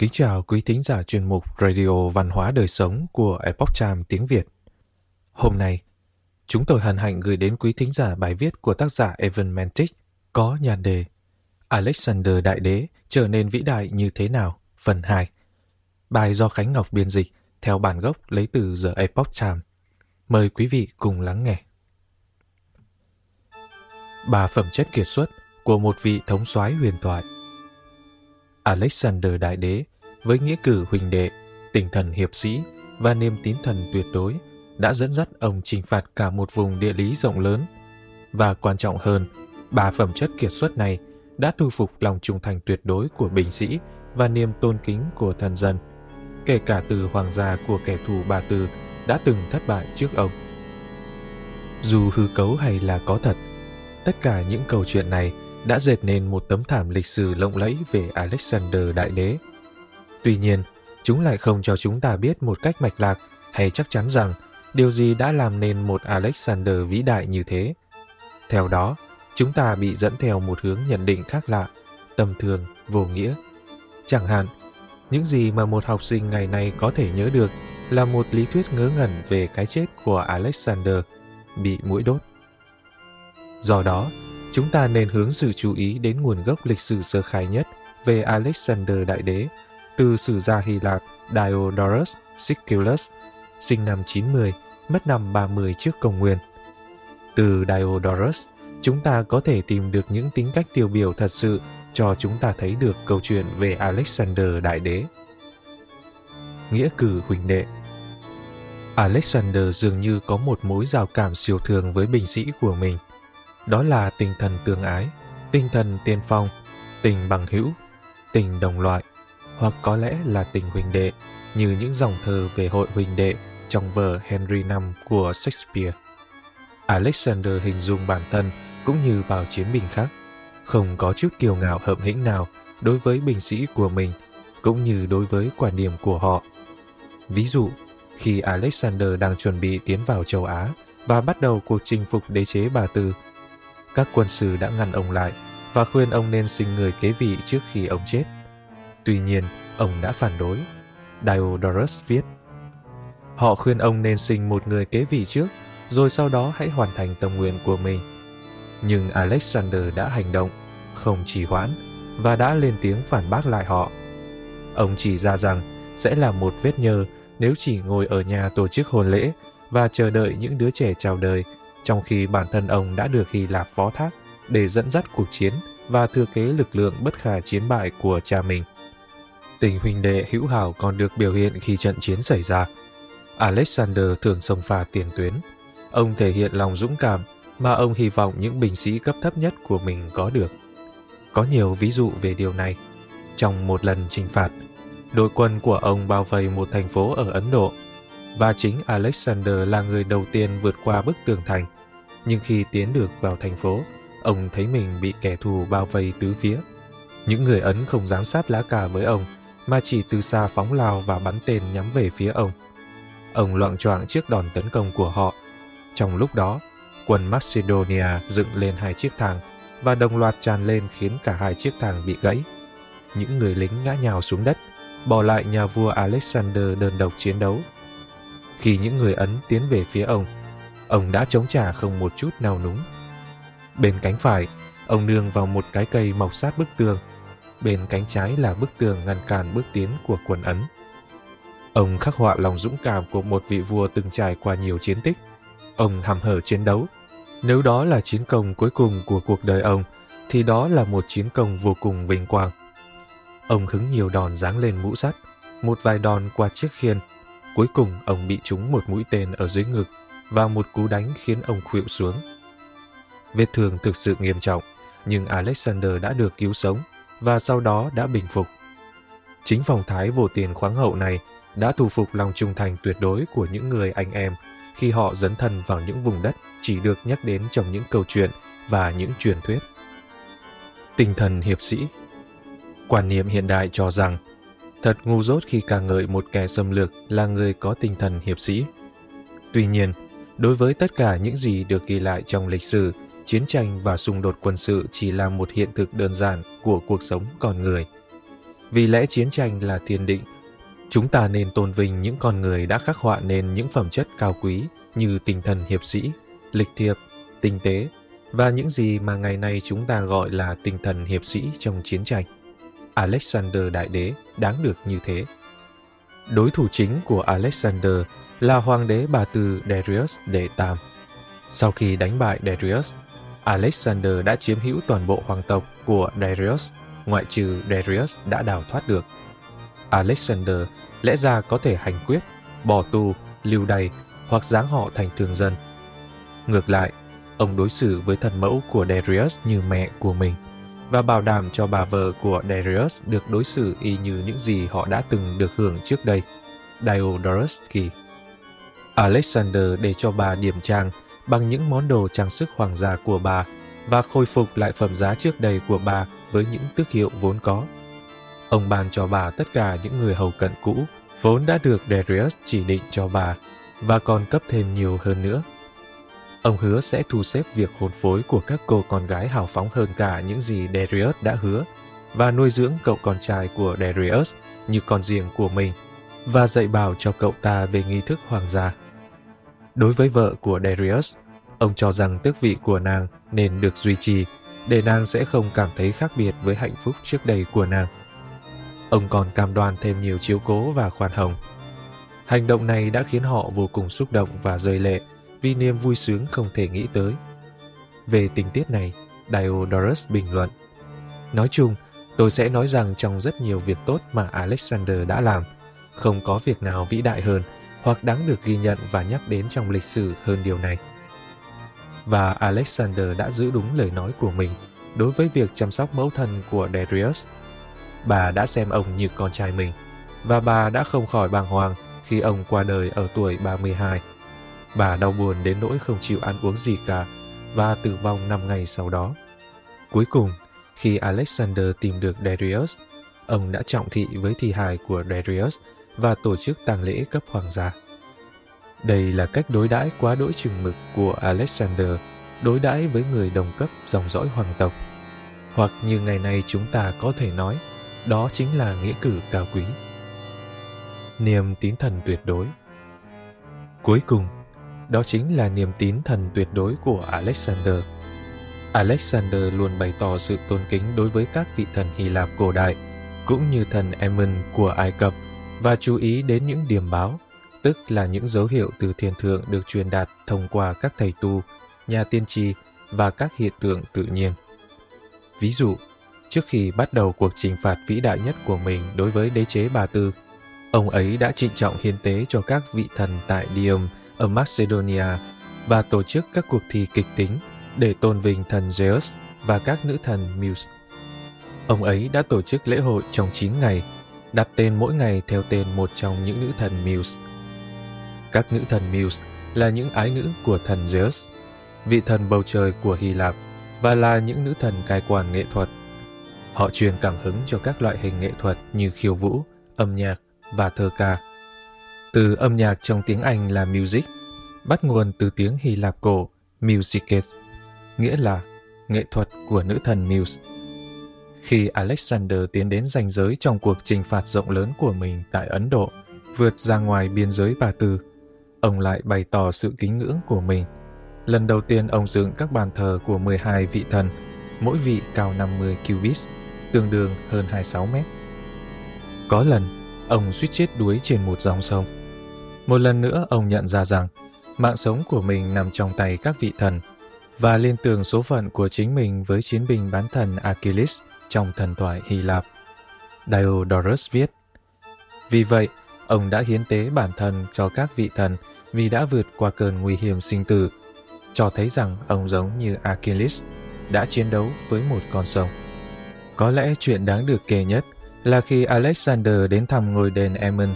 Kính chào quý thính giả chuyên mục Radio Văn hóa Đời Sống của Epoch Time tiếng Việt. Hôm nay, chúng tôi hân hạnh gửi đến quý thính giả bài viết của tác giả Evan Mantic có nhan đề Alexander Đại Đế trở nên vĩ đại như thế nào? Phần 2. Bài do Khánh Ngọc biên dịch theo bản gốc lấy từ The Epoch Time. Mời quý vị cùng lắng nghe. Ba phẩm chất kiệt xuất của một vị thống soái huyền thoại Alexander Đại Đế với nghĩa cử huỳnh đệ, tinh thần hiệp sĩ và niềm tín thần tuyệt đối đã dẫn dắt ông chinh phạt cả một vùng địa lý rộng lớn. Và quan trọng hơn, ba phẩm chất kiệt xuất này đã thu phục lòng trung thành tuyệt đối của binh sĩ và niềm tôn kính của thần dân, kể cả từ hoàng gia của kẻ thù Ba Tư đã từng thất bại trước ông. Dù hư cấu hay là có thật, tất cả những câu chuyện này đã dệt nên một tấm thảm lịch sử lộng lẫy về Alexander Đại Đế. Tuy nhiên, chúng lại không cho chúng ta biết một cách mạch lạc hay chắc chắn rằng điều gì đã làm nên một Alexander vĩ đại như thế. Theo đó, chúng ta bị dẫn theo một hướng nhận định khác lạ, tầm thường, vô nghĩa. Chẳng hạn, những gì mà một học sinh ngày nay có thể nhớ được là một lý thuyết ngớ ngẩn về cái chết của Alexander bị mũi đốt. Do đó, chúng ta nên hướng sự chú ý đến nguồn gốc lịch sử sơ khai nhất về Alexander Đại Đế từ sử gia Hy Lạp Diodorus Siculus, sinh năm 90, mất năm 30 trước công nguyên. Từ Diodorus, chúng ta có thể tìm được những tính cách tiêu biểu thật sự cho chúng ta thấy được câu chuyện về Alexander Đại Đế. Nghĩa cử huỳnh đệ Alexander dường như có một mối giao cảm siêu thường với binh sĩ của mình – đó là tinh thần tương ái, tinh thần tiên phong, tình bằng hữu, tình đồng loại, hoặc có lẽ là tình huynh đệ, như những dòng thơ về hội huynh đệ trong vở Henry V của Shakespeare. Alexander hình dung bản thân cũng như bao chiến binh khác, không có chút kiêu ngạo hợm hĩnh nào đối với binh sĩ của mình, cũng như đối với quan điểm của họ. Ví dụ, khi Alexander đang chuẩn bị tiến vào châu Á và bắt đầu cuộc chinh phục đế chế Bà Tư, các quân sư đã ngăn ông lại và khuyên ông nên sinh người kế vị trước khi ông chết. Tuy nhiên, ông đã phản đối. Diodorus viết, Họ khuyên ông nên sinh một người kế vị trước, rồi sau đó hãy hoàn thành tâm nguyện của mình. Nhưng Alexander đã hành động, không trì hoãn, và đã lên tiếng phản bác lại họ. Ông chỉ ra rằng sẽ là một vết nhơ nếu chỉ ngồi ở nhà tổ chức hôn lễ và chờ đợi những đứa trẻ chào đời trong khi bản thân ông đã được Hy Lạp phó thác để dẫn dắt cuộc chiến và thừa kế lực lượng bất khả chiến bại của cha mình. Tình huynh đệ hữu hảo còn được biểu hiện khi trận chiến xảy ra. Alexander thường xông pha tiền tuyến. Ông thể hiện lòng dũng cảm mà ông hy vọng những binh sĩ cấp thấp nhất của mình có được. Có nhiều ví dụ về điều này. Trong một lần chinh phạt, đội quân của ông bao vây một thành phố ở Ấn Độ và chính Alexander là người đầu tiên vượt qua bức tường thành. Nhưng khi tiến được vào thành phố, ông thấy mình bị kẻ thù bao vây tứ phía. Những người Ấn không dám sát lá cà với ông, mà chỉ từ xa phóng lao và bắn tên nhắm về phía ông. Ông loạn choạng trước đòn tấn công của họ. Trong lúc đó, quân Macedonia dựng lên hai chiếc thang và đồng loạt tràn lên khiến cả hai chiếc thang bị gãy. Những người lính ngã nhào xuống đất, bỏ lại nhà vua Alexander đơn độc chiến đấu khi những người Ấn tiến về phía ông, ông đã chống trả không một chút nào núng. Bên cánh phải, ông nương vào một cái cây mọc sát bức tường. Bên cánh trái là bức tường ngăn cản bước tiến của quân Ấn. Ông khắc họa lòng dũng cảm của một vị vua từng trải qua nhiều chiến tích. Ông hàm hở chiến đấu. Nếu đó là chiến công cuối cùng của cuộc đời ông, thì đó là một chiến công vô cùng vinh quang. Ông hứng nhiều đòn giáng lên mũ sắt, một vài đòn qua chiếc khiên Cuối cùng ông bị trúng một mũi tên ở dưới ngực và một cú đánh khiến ông khuỵu xuống. Vết thương thực sự nghiêm trọng, nhưng Alexander đã được cứu sống và sau đó đã bình phục. Chính phong thái vô tiền khoáng hậu này đã thu phục lòng trung thành tuyệt đối của những người anh em khi họ dấn thân vào những vùng đất chỉ được nhắc đến trong những câu chuyện và những truyền thuyết. Tinh thần hiệp sĩ Quan niệm hiện đại cho rằng Thật ngu dốt khi ca ngợi một kẻ xâm lược là người có tinh thần hiệp sĩ. Tuy nhiên, đối với tất cả những gì được ghi lại trong lịch sử, chiến tranh và xung đột quân sự chỉ là một hiện thực đơn giản của cuộc sống con người. vì lẽ chiến tranh là thiên định. Chúng ta nên tôn vinh những con người đã khắc họa nên những phẩm chất cao quý như tinh thần hiệp sĩ, lịch thiệp, tinh tế và những gì mà ngày nay chúng ta gọi là tinh thần hiệp sĩ trong chiến tranh. Alexander Đại Đế đáng được như thế. Đối thủ chính của Alexander là hoàng đế bà Tư Darius đệ Tam. Sau khi đánh bại Darius, Alexander đã chiếm hữu toàn bộ hoàng tộc của Darius, ngoại trừ Darius đã đào thoát được. Alexander lẽ ra có thể hành quyết, bỏ tù, lưu đày hoặc giáng họ thành thường dân. Ngược lại, ông đối xử với thần mẫu của Darius như mẹ của mình và bảo đảm cho bà vợ của Darius được đối xử y như những gì họ đã từng được hưởng trước đây, Diodorus Kỳ. Alexander để cho bà điểm trang bằng những món đồ trang sức hoàng gia của bà và khôi phục lại phẩm giá trước đây của bà với những tước hiệu vốn có. Ông ban cho bà tất cả những người hầu cận cũ, vốn đã được Darius chỉ định cho bà và còn cấp thêm nhiều hơn nữa. Ông hứa sẽ thu xếp việc hôn phối của các cô con gái hào phóng hơn cả những gì Darius đã hứa và nuôi dưỡng cậu con trai của Darius như con riêng của mình và dạy bảo cho cậu ta về nghi thức hoàng gia. Đối với vợ của Darius, ông cho rằng tước vị của nàng nên được duy trì để nàng sẽ không cảm thấy khác biệt với hạnh phúc trước đây của nàng. Ông còn cam đoan thêm nhiều chiếu cố và khoan hồng. Hành động này đã khiến họ vô cùng xúc động và rơi lệ vì niềm vui sướng không thể nghĩ tới. Về tình tiết này, Diodorus bình luận. Nói chung, tôi sẽ nói rằng trong rất nhiều việc tốt mà Alexander đã làm, không có việc nào vĩ đại hơn hoặc đáng được ghi nhận và nhắc đến trong lịch sử hơn điều này. Và Alexander đã giữ đúng lời nói của mình đối với việc chăm sóc mẫu thân của Darius. Bà đã xem ông như con trai mình, và bà đã không khỏi bàng hoàng khi ông qua đời ở tuổi 32. Bà đau buồn đến nỗi không chịu ăn uống gì cả và tử vong 5 ngày sau đó. Cuối cùng, khi Alexander tìm được Darius, ông đã trọng thị với thi hài của Darius và tổ chức tang lễ cấp hoàng gia. Đây là cách đối đãi quá đỗi chừng mực của Alexander đối đãi với người đồng cấp dòng dõi hoàng tộc. Hoặc như ngày nay chúng ta có thể nói, đó chính là nghĩa cử cao quý. Niềm tín thần tuyệt đối Cuối cùng, đó chính là niềm tín thần tuyệt đối của Alexander. Alexander luôn bày tỏ sự tôn kính đối với các vị thần Hy Lạp cổ đại, cũng như thần Ammon của Ai Cập và chú ý đến những điểm báo, tức là những dấu hiệu từ thiên thượng được truyền đạt thông qua các thầy tu, nhà tiên tri và các hiện tượng tự nhiên. Ví dụ, trước khi bắt đầu cuộc trừng phạt vĩ đại nhất của mình đối với đế chế Ba Tư, ông ấy đã trịnh trọng hiến tế cho các vị thần tại Diom ở Macedonia và tổ chức các cuộc thi kịch tính để tôn vinh thần Zeus và các nữ thần Muse. Ông ấy đã tổ chức lễ hội trong 9 ngày, đặt tên mỗi ngày theo tên một trong những nữ thần Muse. Các nữ thần Muse là những ái nữ của thần Zeus, vị thần bầu trời của Hy Lạp và là những nữ thần cai quản nghệ thuật. Họ truyền cảm hứng cho các loại hình nghệ thuật như khiêu vũ, âm nhạc và thơ ca. Từ âm nhạc trong tiếng Anh là music, bắt nguồn từ tiếng Hy Lạp cổ musices, nghĩa là nghệ thuật của nữ thần Muse. Khi Alexander tiến đến ranh giới trong cuộc trừng phạt rộng lớn của mình tại Ấn Độ, vượt ra ngoài biên giới Ba Tư, ông lại bày tỏ sự kính ngưỡng của mình. Lần đầu tiên ông dựng các bàn thờ của 12 vị thần, mỗi vị cao 50 cubits, tương đương hơn 26 mét. Có lần, ông suýt chết đuối trên một dòng sông. Một lần nữa ông nhận ra rằng mạng sống của mình nằm trong tay các vị thần và liên tưởng số phận của chính mình với chiến binh bán thần Achilles trong thần thoại Hy Lạp. Diodorus viết, Vì vậy, ông đã hiến tế bản thân cho các vị thần vì đã vượt qua cơn nguy hiểm sinh tử, cho thấy rằng ông giống như Achilles đã chiến đấu với một con sông. Có lẽ chuyện đáng được kể nhất là khi Alexander đến thăm ngôi đền Ammon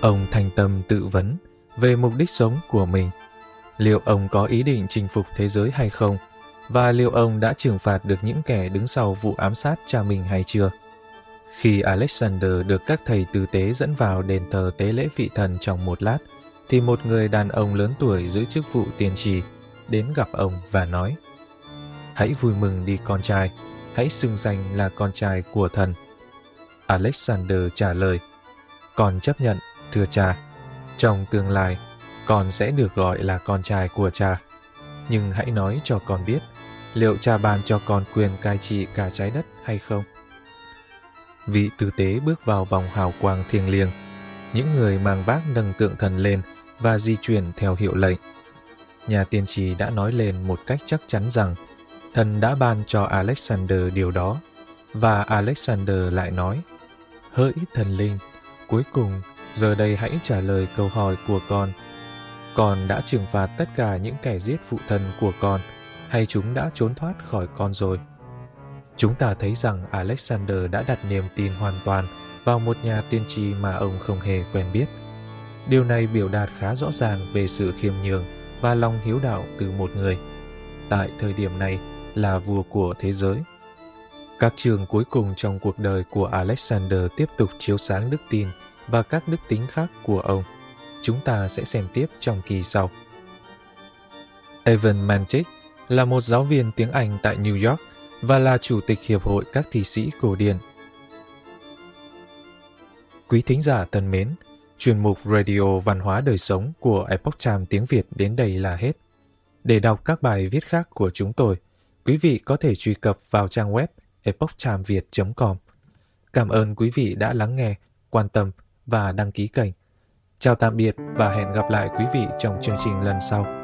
Ông thành tâm tự vấn về mục đích sống của mình. Liệu ông có ý định chinh phục thế giới hay không? Và liệu ông đã trừng phạt được những kẻ đứng sau vụ ám sát cha mình hay chưa? Khi Alexander được các thầy tư tế dẫn vào đền thờ tế lễ vị thần trong một lát, thì một người đàn ông lớn tuổi giữ chức vụ tiên tri đến gặp ông và nói Hãy vui mừng đi con trai, hãy xưng danh là con trai của thần. Alexander trả lời, con chấp nhận, thưa cha. Trong tương lai, con sẽ được gọi là con trai của cha. Nhưng hãy nói cho con biết, liệu cha ban cho con quyền cai trị cả trái đất hay không? Vị tử tế bước vào vòng hào quang thiêng liêng. Những người mang vác nâng tượng thần lên và di chuyển theo hiệu lệnh. Nhà tiên tri đã nói lên một cách chắc chắn rằng thần đã ban cho Alexander điều đó. Và Alexander lại nói, hỡi thần linh, cuối cùng giờ đây hãy trả lời câu hỏi của con. Con đã trừng phạt tất cả những kẻ giết phụ thân của con, hay chúng đã trốn thoát khỏi con rồi? Chúng ta thấy rằng Alexander đã đặt niềm tin hoàn toàn vào một nhà tiên tri mà ông không hề quen biết. Điều này biểu đạt khá rõ ràng về sự khiêm nhường và lòng hiếu đạo từ một người. Tại thời điểm này là vua của thế giới. Các trường cuối cùng trong cuộc đời của Alexander tiếp tục chiếu sáng đức tin và các đức tính khác của ông. Chúng ta sẽ xem tiếp trong kỳ sau. Evan Mantic là một giáo viên tiếng Anh tại New York và là chủ tịch Hiệp hội các thi sĩ cổ điển. Quý thính giả thân mến, chuyên mục Radio Văn hóa Đời Sống của Epoch Times tiếng Việt đến đây là hết. Để đọc các bài viết khác của chúng tôi, quý vị có thể truy cập vào trang web epochtimeviet.com. Cảm ơn quý vị đã lắng nghe, quan tâm và đăng ký kênh. Chào tạm biệt và hẹn gặp lại quý vị trong chương trình lần sau.